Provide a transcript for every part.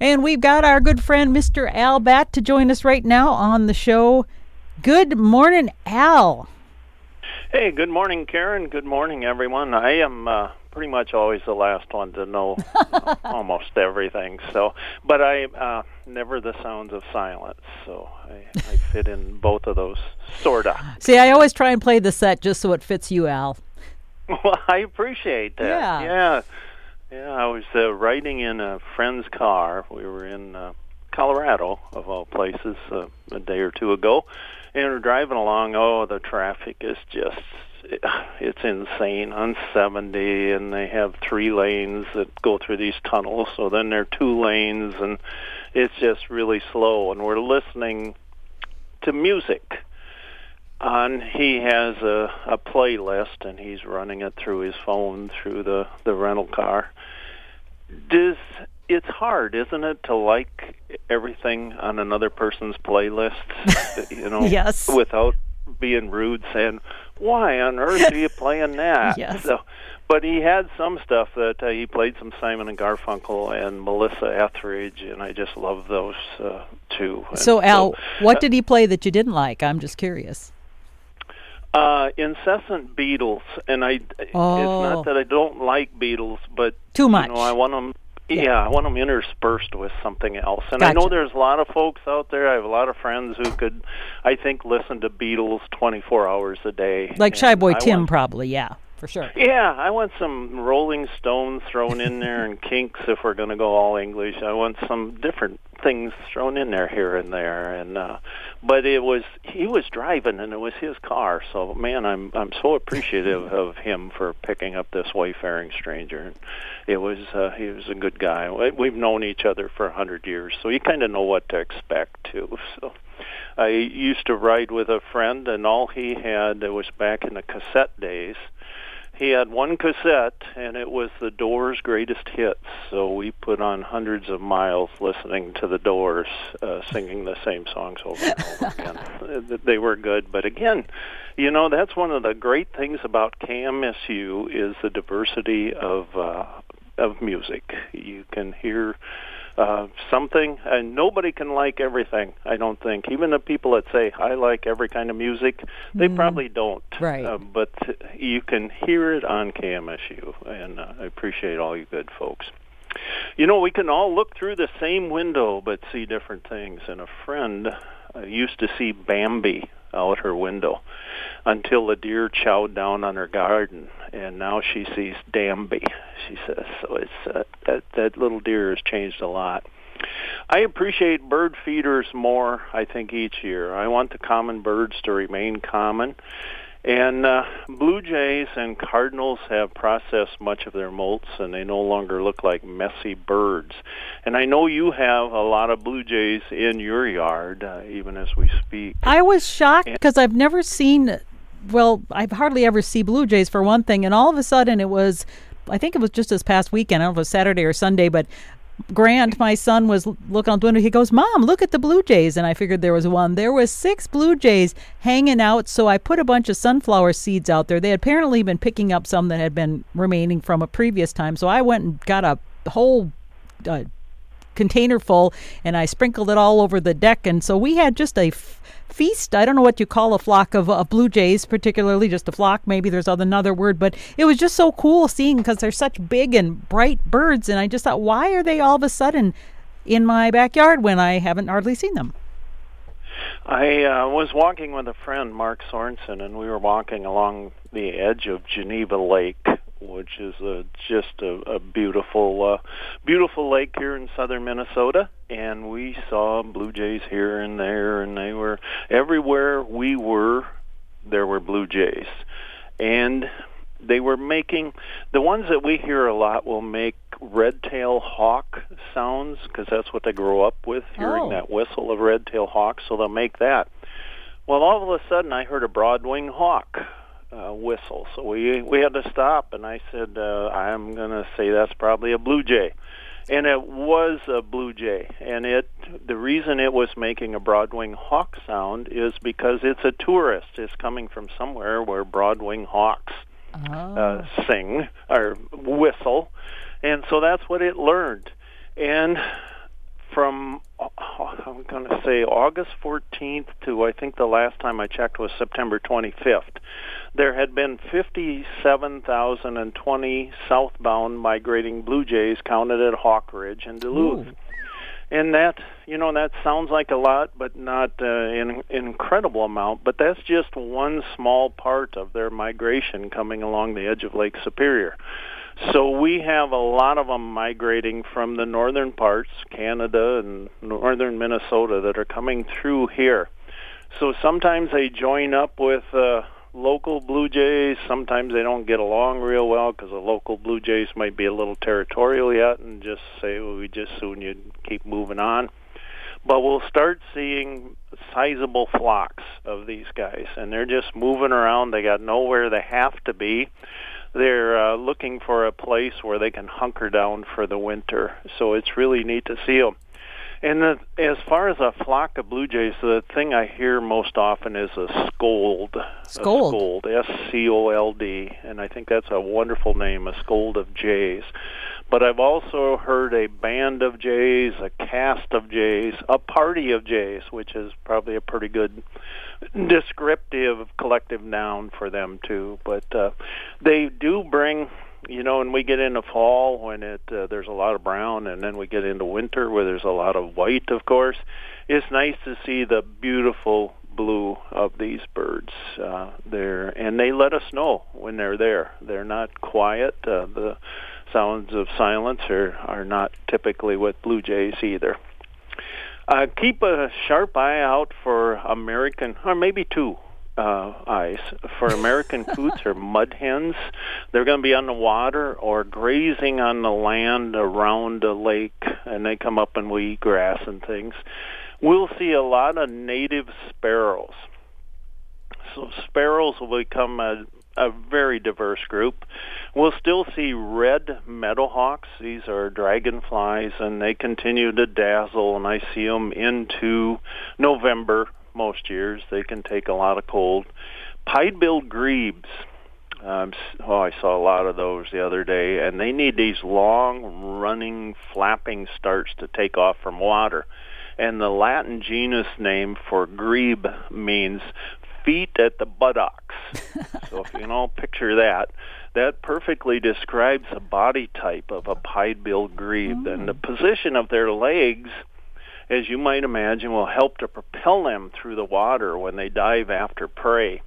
And we've got our good friend Mr. Al Batt to join us right now on the show. Good morning, Al. Hey, good morning, Karen. Good morning, everyone. I am uh, pretty much always the last one to know almost everything. So, but I uh, never the sounds of silence. So I, I fit in both of those, sorta. See, I always try and play the set just so it fits you, Al. Well, I appreciate that. Yeah. yeah, yeah. I was uh, riding in a friend's car. We were in uh, Colorado, of all places, uh, a day or two ago, and we're driving along. Oh, the traffic is just it's insane on 70 and they have three lanes that go through these tunnels so then there are two lanes and it's just really slow and we're listening to music and he has a a playlist and he's running it through his phone through the the rental car does it's hard isn't it to like everything on another person's playlist you know Yes. without being rude saying why on earth are you playing that Yes. so but he had some stuff that uh, he played some Simon and Garfunkel and Melissa Etheridge, and I just love those uh, too. And So, Al, uh, what did he play that you didn't like? I'm just curious. Uh, incessant Beatles, and I. It's Oh. not that I don't like Beatles, but Too much. You know, I want them. Yeah. Yeah. I want them interspersed with something else. And I know there's a lot of folks out there. I have a lot of friends who could, I think, listen to Beatles 24 hours a day. Like Shy Boy I Tim, want- probably. Yeah, for sure. yeah, I want some Rolling Stones thrown in there and Kinks if we're going to go all English. I want some different things thrown in there here and there. And uh but it was he was driving and it was his car. So man i'm i'm so appreciative of him for picking up this wayfaring stranger. It was uh he was a good guy. We- we've known each other for a hundred years so you kind of know what to expect too. So i used to ride with a friend and all he had it was back in the cassette days he had one cassette and it was the doors greatest hits. So we put on hundreds of miles listening to the doors uh, singing the same songs over and over again. They were good. But again you know that's one of the great things about KMSU is the diversity of uh of music. You can hear uh, something, and nobody can like everything. I don't think. Even the people that say I like every kind of music, they probably don't. Right. Uh, but you can hear it on KMSU, and uh, I appreciate all you good folks. You know, we can all look through the same window but see different things. And a friend uh, used to see Bambi out her window until the deer chowed down on her garden, and now she sees Damby. She says so. It's uh, that that little deer has changed a lot. I appreciate bird feeders more. I think each year I want the common birds to remain common. And uh, blue jays and cardinals have processed much of their molts, and they no longer look like messy birds. And I know you have a lot of blue jays in your yard, uh, even as we speak. I was shocked because I've never seen, well, I've hardly ever see Blue Jays for one thing, and all of a sudden it was, I think it was just this past weekend. I don't know if it was Saturday or Sunday, but Grant, my son, was looking out the window. He goes, "Mom, look at the Blue Jays," and I figured there was one. There was six Blue Jays hanging out, so I put a bunch of sunflower seeds out there. They had apparently been picking up some that had been remaining from a previous time, so I went and got a whole. Uh, container full and I sprinkled it all over the deck. And so we had just a f- feast. I don't know what you call a flock of uh, blue jays, particularly just a flock. Maybe there's another word, but it was just so cool seeing because they're such big and bright birds. And I just thought, why are they all of a sudden in my backyard when I haven't hardly seen them? I uh, was walking with a friend, Mark Sorensen, and we were walking along the edge of Geneva Lake, which is a, just a, a beautiful, uh, beautiful lake here in southern Minnesota. And we saw blue jays here and there, and they were everywhere we were. There were blue jays, and they were making the ones that we hear a lot will make red-tail hawk sounds because that's what they grow up with hearing Oh. that whistle of red-tail hawks so they'll make that well all of a sudden i heard a broad-wing hawk uh, whistle. So we we had to stop and i said uh, i'm going to say that's probably a blue jay. And it was a blue jay. And it the reason it was making a broadwing hawk sound is because it's a tourist. It's coming from somewhere where broadwing hawks uh, sing or whistle, and so that's what it learned. And from I'm going to say August 14th to I think the last time I checked was September 25th. There had been 57,020 southbound migrating blue jays counted at Hawk Ridge and Duluth. Ooh. And that, you know, that sounds like a lot, but not uh, an incredible amount. But that's just one small part of their migration coming along the edge of Lake Superior. So we have a lot of them migrating from the northern parts, Canada and northern Minnesota, that are coming through here. So sometimes they join up with uh, local blue jays. Sometimes they don't get along real well because the local blue jays might be a little territorial yet and just say, well, we just soon you keep moving on. But we'll start seeing sizable flocks of these guys, and they're just moving around. They got nowhere they have to be they're uh, looking for a place where they can hunker down for the winter. So it's really neat to see them. And the, as far as a flock of blue jays, the thing I hear most often is a scold. Scold. A scold, S-C-O-L-D, and I think that's a wonderful name, a scold of jays. But I've also heard a band of jays, a cast of jays, a party of jays, which is probably a pretty good descriptive collective noun for them too. But uh, they do bring, you know, when we get into fall when it uh, there's a lot of brown, and then we get into winter where there's a lot of white. Of course, it's nice to see the beautiful blue of these birds uh, there, and they let us know when they're there. They're not quiet. Uh, the sounds of silence are, are not typically with blue jays either. Uh, keep a sharp eye out for American, or maybe two uh, eyes, for American coots or mud hens. They're going to be on the water or grazing on the land around a lake, and they come up and we eat grass and things. We'll see a lot of native sparrows. So sparrows will become a a very diverse group. We'll still see red meadowhawks. These are dragonflies, and they continue to dazzle, and I see them into November most years. They can take a lot of cold. Pied-billed grebes. Um, oh, I saw a lot of those the other day, and they need these long, running, flapping starts to take off from water. And the Latin genus name for grebe means feet at the buttocks. so if you can all picture that, that perfectly describes the body type of a pied-billed grebe, oh. and the position of their legs, as you might imagine, will help to propel them through the water when they dive after prey.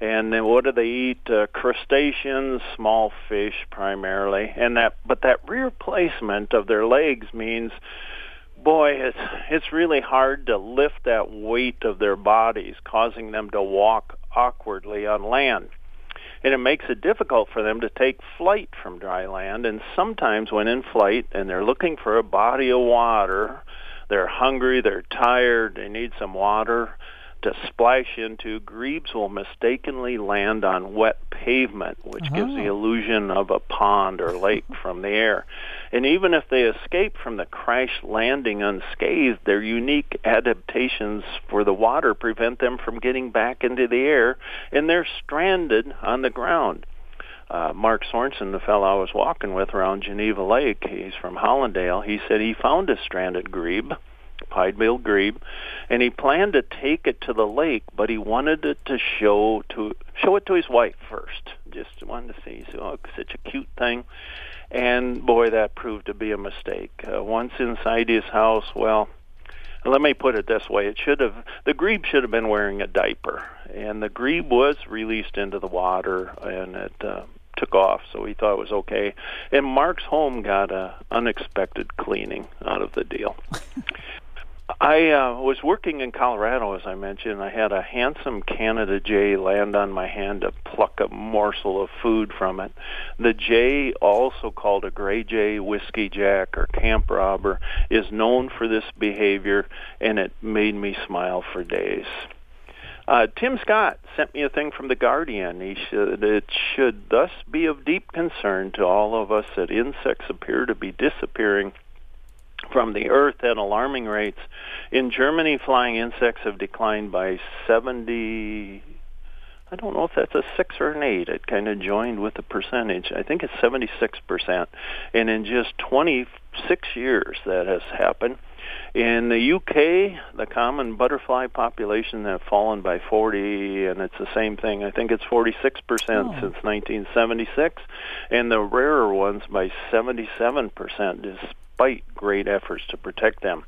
And then what do they eat? Uh, crustaceans, small fish primarily, and that. But that rear placement of their legs means boy, it's it's really hard to lift that weight of their bodies, causing them to walk awkwardly on land. And it makes it difficult for them to take flight from dry land. And sometimes when in flight and they're looking for a body of water, they're hungry, they're tired, they need some water, to splash into, grebes will mistakenly land on wet pavement, which oh. gives the oh. illusion of a pond or lake from the air. And even if they escape from the crash landing unscathed, their unique adaptations for the water prevent them from getting back into the air, and they're stranded on the ground. Uh, Mark Sorensen, the fellow I was walking with around Geneva Lake, he's from Hollandale, he said he found a stranded grebe pied-billed grebe, and he planned to take it to the lake, but he wanted it to show to show it to his wife first. Just wanted to see, so oh, such a cute thing, and boy, that proved to be a mistake. Uh, once inside his house, well, let me put it this way: it should have the grebe should have been wearing a diaper, and the grebe was released into the water, and it. Uh, took off, so he thought it was okay. And Mark's home got a unexpected cleaning out of the deal. I uh, was working in Colorado, as I mentioned. I had a handsome Canada jay land on my hand to pluck a morsel of food from it. The jay, also called a gray jay, whiskey jack, or camp robber, is known for this behavior, and it made me smile for days. Uh, Tim Scott sent me a thing from The Guardian. He said it should thus be of deep concern to all of us that insects appear to be disappearing from the earth at alarming rates. In Germany, flying insects have declined by 70 I don't know if that's a six or an eight. It kind of joined with the percentage. I think it's 76%. And in just 26 years that has happened. In the UK, the common butterfly population have fallen by 40, and it's the same thing. I think it's 46% oh. since 1976, and the rarer ones by 77%, despite great efforts to protect them.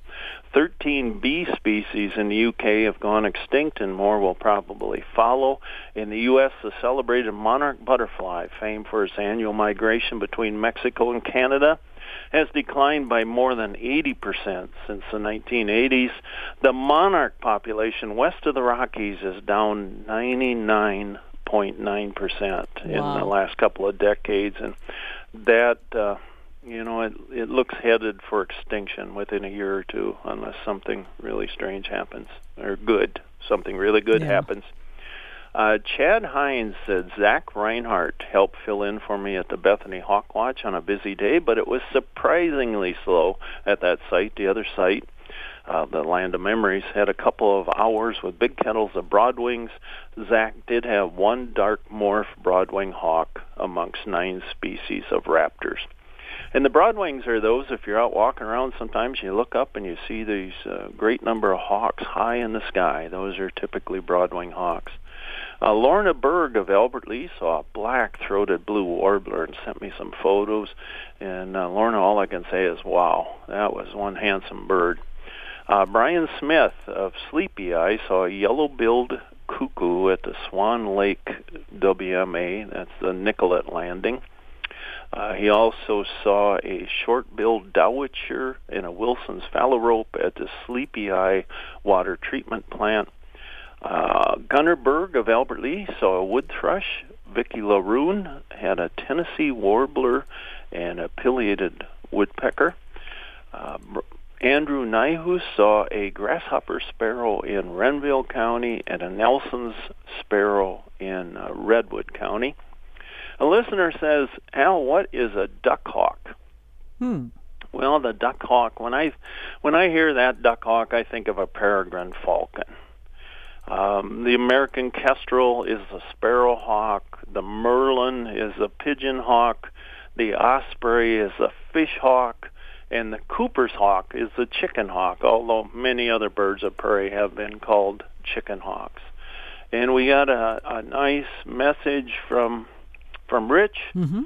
13 bee species in the UK have gone extinct, and more will probably follow. In the U.S., the celebrated monarch butterfly, famed for its annual migration between Mexico and Canada, has declined by more than 80% since the 1980s. The monarch population west of the Rockies is down 99.9% in the last couple of decades, and that. Uh, you know, it it looks headed for extinction within a year or two, unless something really strange happens or good, something really good yeah. happens. Uh, Chad Hines said Zach Reinhart helped fill in for me at the Bethany Hawk Watch on a busy day, but it was surprisingly slow at that site. The other site, uh, the Land of Memories, had a couple of hours with big kettles of broadwings. Zach did have one dark morph broadwing hawk amongst nine species of raptors. And the broadwings are those, if you're out walking around, sometimes you look up and you see these uh, great number of hawks high in the sky. Those are typically broadwing hawks. Uh, Lorna Berg of Albert Lea saw a black-throated blue warbler and sent me some photos. And uh, Lorna, all I can say is, wow, that was one handsome bird. Uh, Brian Smith of Sleepy Eye saw a yellow-billed cuckoo at the Swan Lake WMA. That's the Nicollet Landing. Uh, he also saw a short-billed dowitcher and a Wilson's phalarope at the Sleepy Eye Water Treatment Plant. Uh, Gunnar Berg of Albert Lea saw a wood thrush. Vicky LaRune had a Tennessee warbler and a pileated woodpecker. Uh, Andrew Nyhus saw a grasshopper sparrow in Renville County and a Nelson's sparrow in uh, Redwood County. A listener says, "Al, what is a duck hawk?" Hmm. Well, the duck hawk. When I when I hear that duck hawk, I think of a peregrine falcon. Um, the American kestrel is a sparrowhawk. The merlin is a pigeon hawk. The osprey is a fish hawk. And the Cooper's hawk is the chicken hawk, although many other birds of prey have been called chicken hawks. And we got a, a nice message from from Rich. Mm-hmm.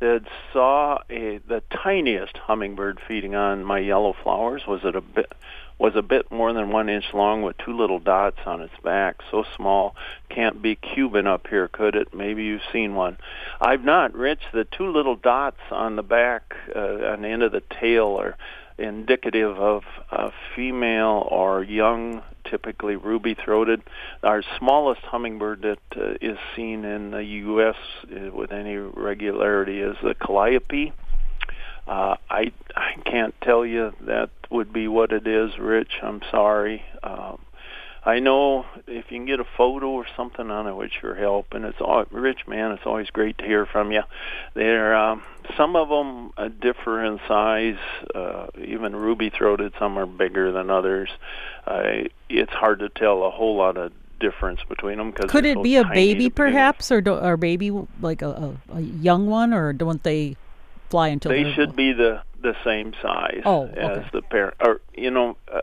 That saw a the tiniest hummingbird feeding on my yellow flowers. Was it a bit was a bit more than one inch long with two little dots on its back. So small, can't be Cuban up here, could it? Maybe you've seen one. I've not, Rich. The two little dots on the back, uh, on the end of the tail, are indicative of a female or young, typically ruby-throated. Our smallest hummingbird that uh, is seen in the U.S. Uh, with any regularity is the calliope. Uh, I I can't tell you that would be what it is, Rich. I'm sorry. Um, I know if you can get a photo or something on it, which your help, and it's all, Rich, man. It's always great to hear from you. There, um, some of them uh, differ in size, uh, even ruby-throated. Some are bigger than others. Uh, it's hard to tell a whole lot of difference between them. Cause Could it so be a baby, perhaps, or do, or baby like a, a, a young one, or don't they? Fly until they should be the the same size oh, as the parent. Or you know, uh,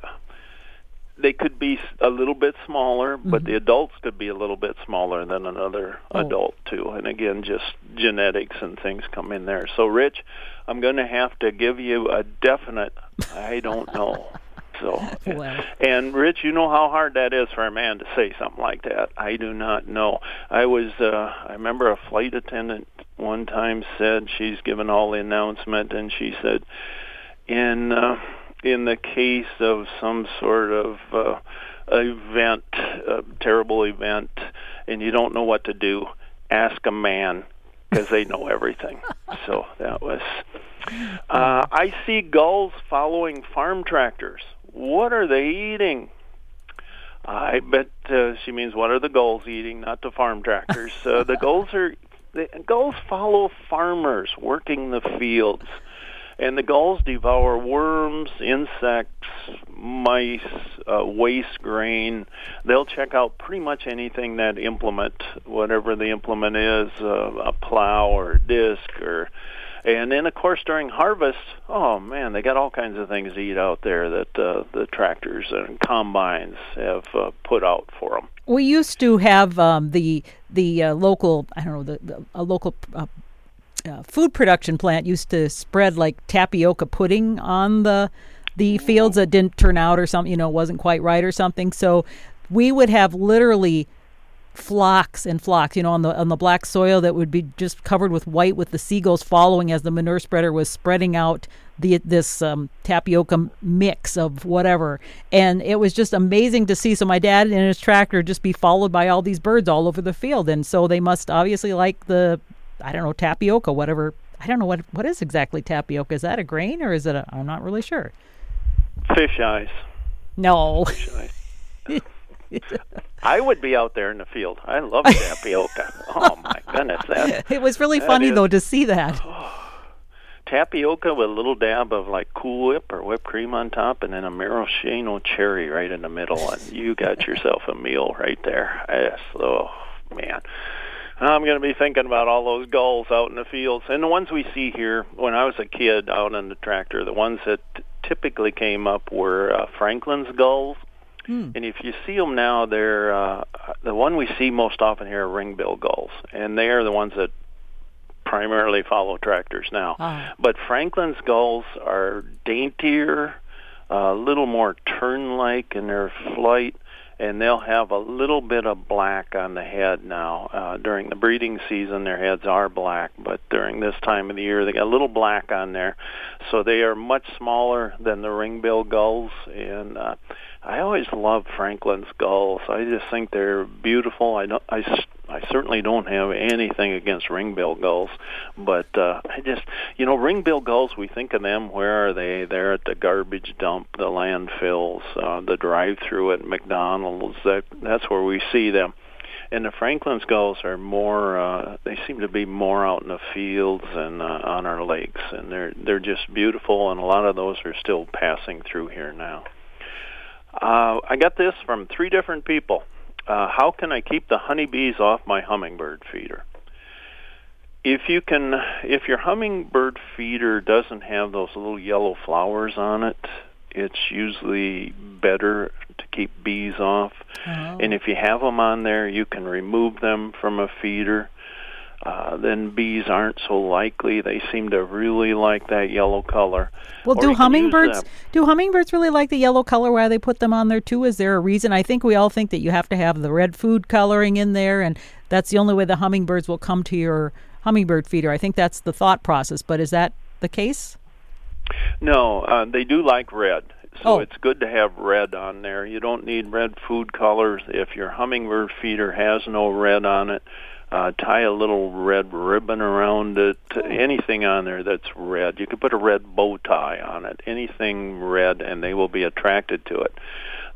they could be a little bit smaller, but mm-hmm. the adults could be a little bit smaller than another oh. adult too. And again, just genetics and things come in there. So, Rich, I'm going to have to give you a definite. I don't know. So, well. and Rich, you know how hard that is for a man to say something like that. I do not know. I was, uh, I remember a flight attendant one time said she's given all the announcement, and she said, in uh, in the case of some sort of uh, event, a terrible event, and you don't know what to do, ask a man because they know everything. so that was. Uh, I see gulls following farm tractors. What are they eating? I bet uh, she means what are the gulls eating, not the farm tractors. Uh, the gulls are the gulls follow farmers working the fields, and the gulls devour worms, insects, mice, uh, waste grain. They'll check out pretty much anything that implement, whatever the implement is, uh, a plow or disc or and then, of course, during harvest, oh man, they got all kinds of things to eat out there that uh, the tractors and combines have uh, put out for them. We used to have um, the the uh, local, I don't know, the, the a local uh, uh, food production plant used to spread like tapioca pudding on the the fields that didn't turn out or something, you know, wasn't quite right or something. So we would have literally flocks and flocks, you know, on the on the black soil that would be just covered with white, with the seagulls following as the manure spreader was spreading out the this um, tapioca mix of whatever, and it was just amazing to see. So my dad and his tractor just be followed by all these birds all over the field, and so they must obviously like the I don't know tapioca, whatever. I don't know what what is exactly tapioca. Is that a grain or is it? a I'm not really sure. Fish eyes. No. Fish eyes. I would be out there in the field. I love tapioca. oh my goodness, that it was really funny is, though to see that. tapioca with a little dab of like Cool Whip or whipped cream on top, and then a maraschino cherry right in the middle, and you got yourself a meal right there. Yes, oh man. I'm going to be thinking about all those gulls out in the fields. And the ones we see here, when I was a kid out on the tractor, the ones that typically came up were uh, Franklin's gulls. Hmm. And if you see them now, they're uh, the one we see most often here are ringbill gulls, and they are the ones that primarily follow tractors now. Ah. But Franklin's gulls are daintier, a little more tern-like in their flight, and they'll have a little bit of black on the head now. Uh, during the breeding season, their heads are black, but during this time of the year, they got a little black on there. So they are much smaller than the ringbill gulls, and uh, I always love Franklin's gulls. I just think they're beautiful. I don't, I I certainly don't have anything against ringbill gulls, but uh, I just, you know, ringbill gulls. We think of them. Where are they? They're at the garbage dump, the landfills, uh, the drive-through at McDonald's. That that's where we see them. And the Franklin's gulls are more. Uh, they seem to be more out in the fields and uh, on our lakes, and they're they're just beautiful. And a lot of those are still passing through here now. Uh, I got this from three different people uh, how can I keep the honeybees off my hummingbird feeder? If you can, if your hummingbird feeder doesn't have those little yellow flowers on it, it's usually better to keep bees off. Oh. And if you have them on there, you can remove them from a feeder uh, then bees aren't so likely. They seem to really like that yellow color. Well, or do hummingbirds do hummingbirds really like the yellow color? Why they put them on there too? Is there a reason? I think we all think that you have to have the red food coloring in there, and that's the only way the hummingbirds will come to your hummingbird feeder. I think that's the thought process. But is that the case? No, uh, they do like red. So oh. it's good to have red on there. You don't need red food colors. If your hummingbird feeder has no red on it, uh, tie a little red ribbon around it. Anything on there that's red, you can put a red bow tie on it. Anything red, and they will be attracted to it.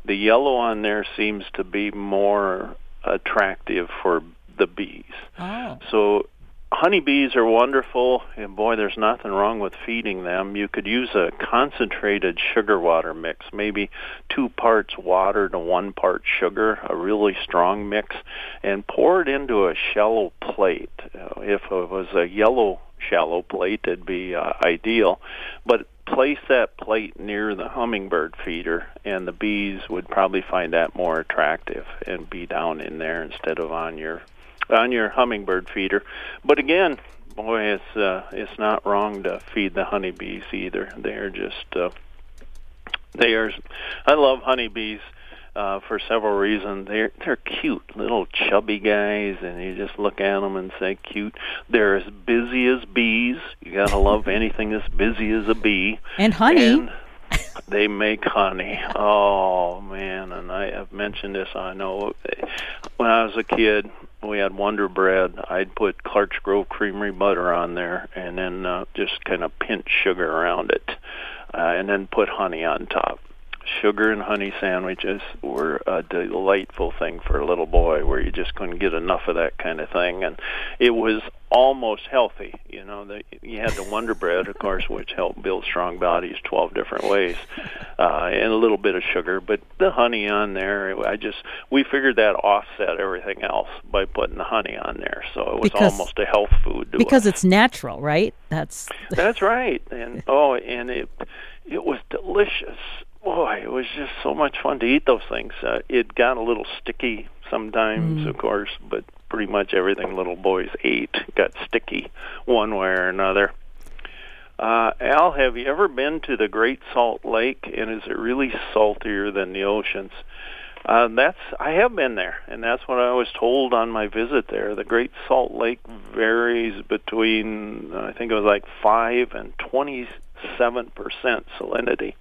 The yellow on there seems to be more attractive for the bees. Oh. So honeybees are wonderful, and boy, there's nothing wrong with feeding them. You could use a concentrated sugar water mix, maybe two parts water to one part sugar, a really strong mix, and pour it into a shallow plate. Uh, if it was a yellow shallow plate, it'd be uh, ideal. But place that plate near the hummingbird feeder, and the bees would probably find that more attractive and be down in there instead of on your on your hummingbird feeder. But again, boy, it's uh, it's not wrong to feed the honeybees either. They're just uh, they are. I love honeybees. Uh, for several reasons. They're they're cute, little chubby guys, and you just look at them and say cute. They're as busy as bees. You gotta love anything as busy as a bee. And honey. And they make honey. Oh man, and I have mentioned this. I know when I was a kid, we had Wonder Bread. I'd put Clark's Grove Creamery butter on there, and then uh, just kind of pinch sugar around it, uh, and then put honey on top. Sugar and honey sandwiches were a delightful thing for a little boy where you just couldn't get enough of that kind of thing and it was almost healthy you know the, you had the wonder bread of course which helped build strong bodies 12 different ways uh and a little bit of sugar but the honey on there i just we figured that offset everything else by putting the honey on there so it was Because- almost a health food to because us. it's natural, right? That's That's right. And oh, and it it was delicious. Boy, it was just so much fun to eat those things. Uh, it got a little sticky sometimes, of course, but pretty much everything little boys ate got sticky one way or another. Uh, Al, have you ever been to the Great Salt Lake? And is it really saltier than the oceans? Uh, that's I have been there, and that's what I was told on my visit there. The Great Salt Lake varies between I think it was like five and twenty-seven percent salinity.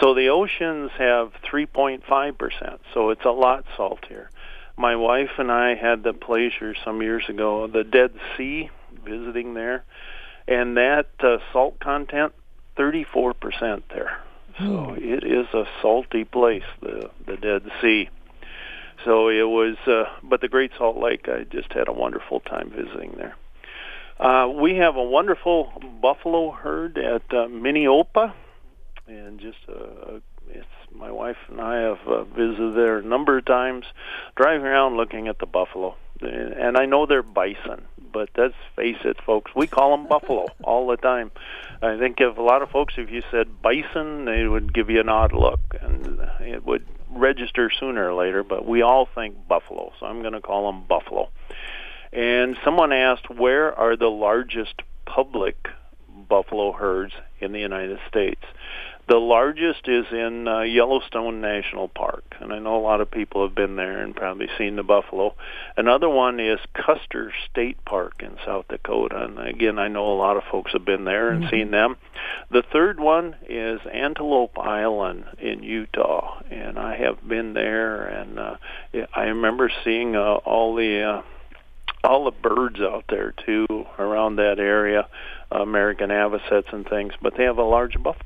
So the oceans have three point five percent, so it's a lot saltier. My wife and I had the pleasure some years ago of the Dead Sea, visiting there, and that uh, salt content thirty-four percent there. So it is a salty place, the the Dead Sea. So it was, uh, but the Great Salt Lake, I just had a wonderful time visiting there. Uh, we have a wonderful buffalo herd at uh, Minneopa, and just uh, it's my wife and I have uh, visited there a number of times, driving around looking at the buffalo. And I know they're bison, but let's face it, folks, we call them buffalo all the time. I think if a lot of folks, if you said bison, they would give you an odd look, and it would register sooner or later. But we all think buffalo, so I'm going to call them buffalo. And someone asked, where are the largest public buffalo herds in the United States? The largest is in uh, Yellowstone National Park, and I know a lot of people have been there and probably seen the buffalo. Another one is Custer State Park in South Dakota, and again, I know a lot of folks have been there and seen them. The third one is Antelope Island in Utah, and I have been there, and uh, I remember seeing uh, all the uh, all the birds out there too around that area, American avocets and things. But they have a large buffalo.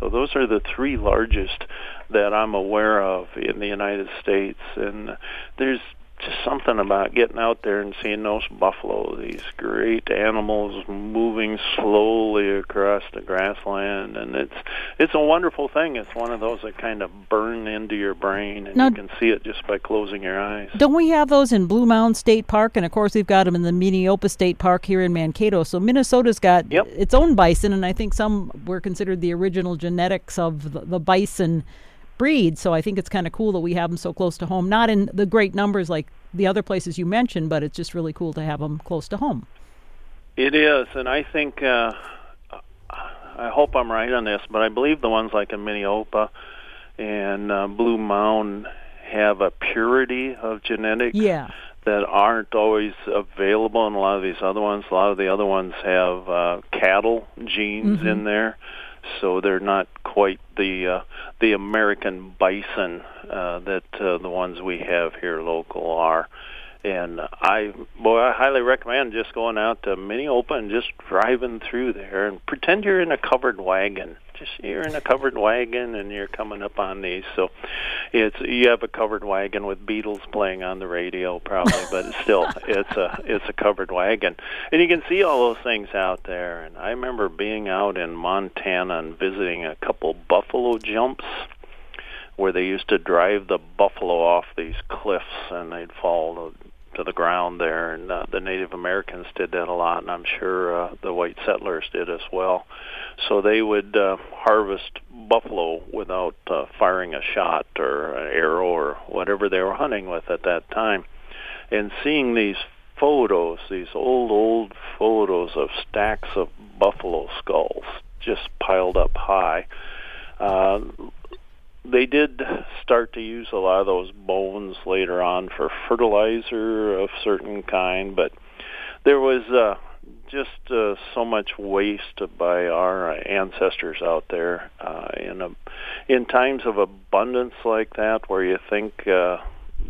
So those are the three largest that I'm aware of in the United States, and there's just something about getting out there and seeing those buffalo, these great animals moving slowly across the grassland, and it's it's a wonderful thing. It's one of those that kind of burn into your brain, and Now- you can see it just by closing your eyes. Don't we have those in Blue Mountain State Park? And of course, we've got them in the Minneopa State Park here in Mankato. So Minnesota's got Yep. its own bison, and I think some were considered the original genetics of the, the bison breed. So I think it's kind of cool that we have them so close to home. Not in the great numbers like the other places you mentioned, but it's just really cool to have them close to home. It is, and I think uh, I hope I'm right on this, but I believe the ones like in Minneopa and uh, Blue Mountain have a purity of genetics Yeah. that aren't always available in a lot of these other ones. A lot of the other ones have uh, cattle genes in there, so they're not quite the uh, the American bison uh, that uh, the ones we have here local are. And I, boy, I highly recommend just going out to Minneopa and just driving through there and pretend you're in a covered wagon. Just you're in a covered wagon and you're coming up on these. So it's you have a covered wagon with Beatles playing on the radio probably, but it's still it's a it's a covered wagon, and you can see all those things out there. And I remember being out in Montana and visiting a couple buffalo jumps where they used to drive the buffalo off these cliffs and they'd fall to, the ground there and uh, the native americans did that a lot and i'm sure uh, the white settlers did as well. So they would uh, harvest buffalo without uh, firing a shot or an arrow or whatever they were hunting with at that time. And seeing these photos these old old photos of stacks of buffalo skulls just piled up high uh, they did start to use a lot of those bones later on for fertilizer of certain kind, but there was uh, just uh, so much waste by our ancestors out there uh, in a, in times of abundance like that, where you think uh,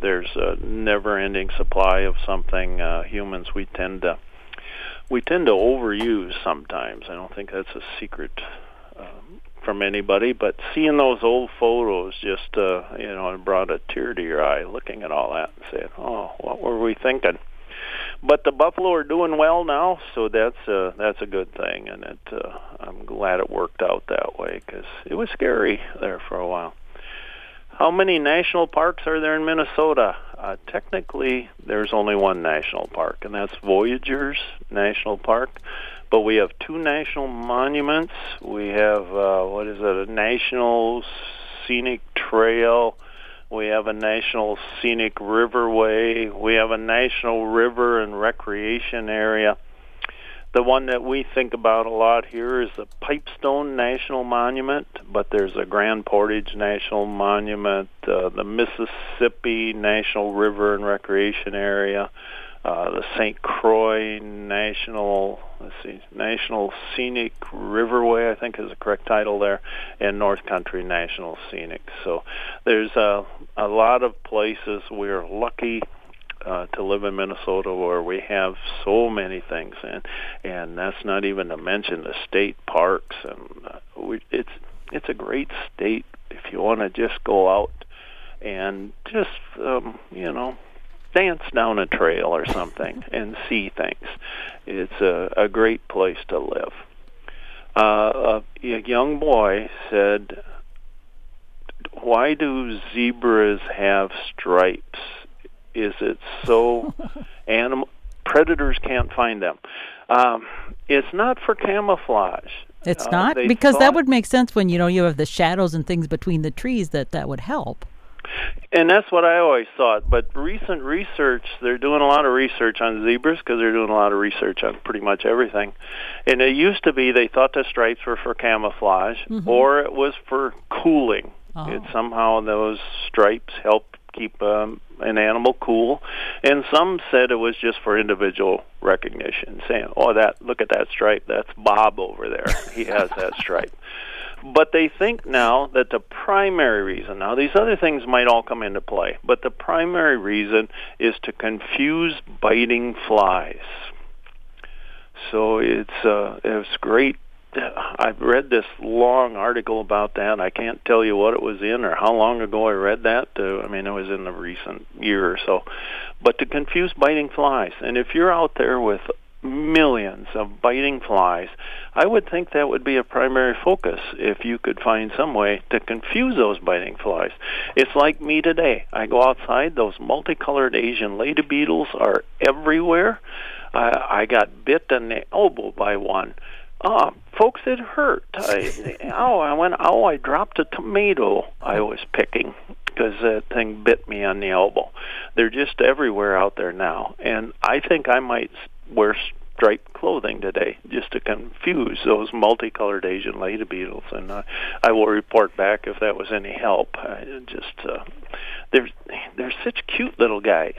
there's a never-ending supply of something. Uh, humans, we tend to we tend to overuse sometimes. I don't think that's a secret from anybody, but seeing those old photos just uh, you know it brought a tear to your eye looking at all that and saying, "Oh, what were we thinking?" But the buffalo are doing well now, so that's uh, that's a good thing, and it uh, I'm glad it worked out that way because it was scary there for a while. How many national parks are there in Minnesota? Uh, technically, there's only one national park, and that's Voyageurs National Park. But we have two national monuments. We have uh, what is it? A national scenic trail. We have a national scenic riverway. We have a national river and recreation area. The one that we think about a lot here is the Pipestone National Monument, but there's a Grand Portage National Monument, uh, the Mississippi National River and Recreation Area, uh, the St. Croix National, let's see, National Scenic Riverway, I think is the correct title there, and North Country National Scenic. So there's a, a lot of places we're lucky uh, to live in Minnesota where we have so many things, and and that's not even to mention the state parks, and uh, we, it's it's a great state if you want to just go out and just um, you know dance down a trail or something and see things. It's a, a great place to live. Uh, a, a young boy said, "Why do zebras have stripes?" is it so animal predators can't find them. Um, it's not for camouflage. It's uh, not because thought, that would make sense when you know you have the shadows and things between the trees that that would help. And that's what I always thought. But recent research, they're doing a lot of research on zebras because they're doing a lot of research on pretty much everything. And it used to be they thought the stripes were for camouflage mm-hmm. or it was for cooling. Oh. It somehow those stripes help keep um, an animal cool, and some said it was just for individual recognition, saying, "Oh, that look at that stripe. That's Bob over there. He has that stripe." But they think now that the primary reason, now these other things might all come into play, but the primary reason is to confuse biting flies. So it's uh, it's great I've read this long article about that. I can't tell you what it was in or how long ago I read that. Uh, I mean, it was in the recent year or so. But to confuse biting flies, and if you're out there with millions of biting flies, I would think that would be a primary focus if you could find some way to confuse those biting flies. It's like me today. I go outside, those multicolored Asian lady beetles are everywhere. I, I got bit in the elbow by one uh, folks, it hurt. I, oh, I went. Oh, I dropped a tomato I was picking because that thing bit me on the elbow. They're just everywhere out there now, and I think I might wear striped clothing today just to confuse those multicolored Asian lady beetles, and uh, I will report back if that was any help. I just uh, they're they're such cute little guys.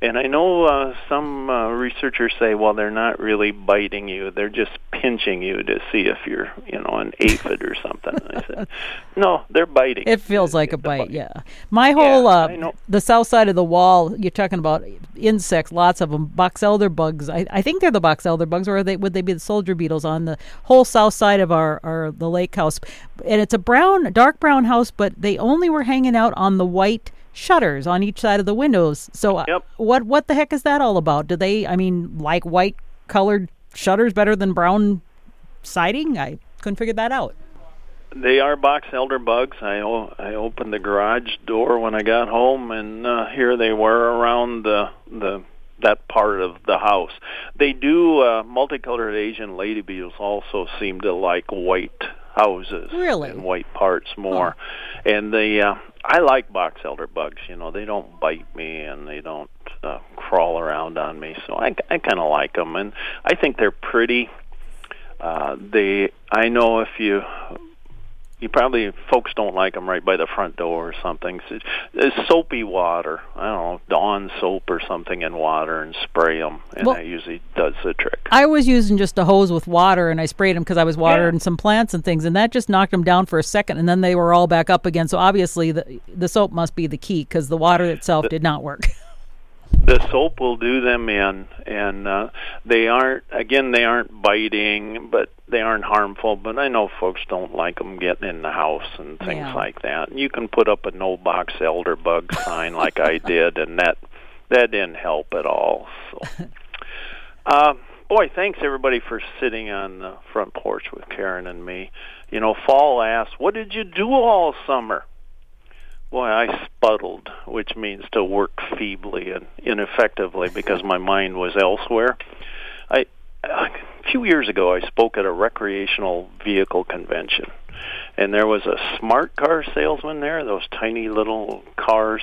And I know uh, some uh, researchers say, well, they're not really biting you; they're just pinching you to see if you're, you know, an aphid or something. I said, no, they're biting. It feels like a bite, bite, yeah. My whole yeah, uh, the south side of the wall. You're talking about insects, lots of them. Box elder bugs. I, I think they're the box elder bugs, or they would they be the soldier beetles on the whole south side of our, our the lake house? And it's a brown, dark brown house, but they only were hanging out on the white shutters on each side of the windows. So uh, yep. what what the heck is that all about? Do they I mean like white colored shutters better than brown siding? I couldn't figure that out. They are box elder bugs. I I opened the garage door when I got home and uh, here they were around the the that part of the house. They do uh, multicolored Asian lady beetles also seem to like white houses really? and white parts more. Huh. And they uh, I like box elder bugs. You know, they don't bite me and they don't uh, crawl around on me, so I, I kind of like them, and I think they're pretty. Uh, they, I know if you you probably folks don't like them right by the front door or something. It's, it's soapy water. I don't know, Dawn soap or something in water and spray them, and well, that usually does the trick. I was using just a hose with water, and I sprayed them because I was watering yeah. some plants and things, and that just knocked them down for a second, and then they were all back up again. So obviously, the the soap must be the key because the water itself the, did not work. the soap will do them in, and uh, they aren't. Again, they aren't biting, but they aren't harmful, but I know folks don't like them getting in the house and things Yeah. like that. And you can put up a no box elder bug sign like I did, and that that didn't help at all. So, uh, boy, thanks everybody for sitting on the front porch with Karen and me. You know, fall asked, "What did you do all summer?" Boy, I sputtled, which means to work feebly and ineffectively because my mind was elsewhere. I a few years ago I spoke at a recreational vehicle convention and there was a smart car salesman there, those tiny little cars,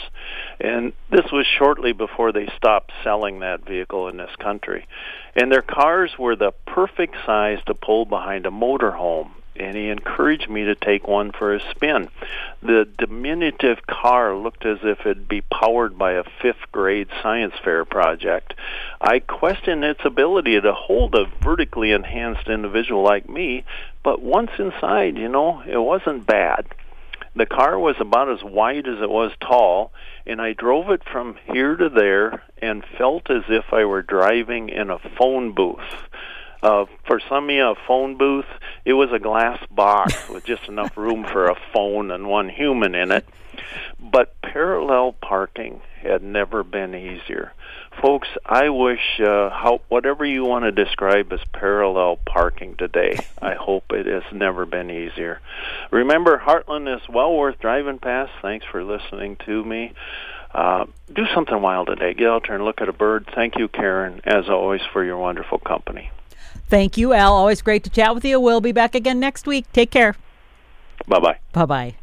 and this was shortly before they stopped selling that vehicle in this country. And their cars were the perfect size to pull behind a motorhome. And he encouraged me to take one for a spin. The diminutive car looked as if it'd be powered by a fifth grade science fair project. I questioned its ability to hold a vertically enhanced individual like me, but once inside, you know, it wasn't bad. The car was about as wide as it was tall, and I drove it from here to there and felt as if I were driving in a phone booth. Uh, for some of you, a phone booth, it was a glass box with just enough room for a phone and one human in it. But parallel parking had never been easier. Folks, I wish uh, how whatever you want to describe as parallel parking today, I hope it has never been easier. Remember, Hartland is well worth driving past. Thanks for listening to me. Uh, do something wild today. Get out there and look at a bird. Thank you, Karen, as always, for your wonderful company. Thank you, Al. Always great to chat with you. We'll be back again next week. Take care. Bye bye. Bye bye.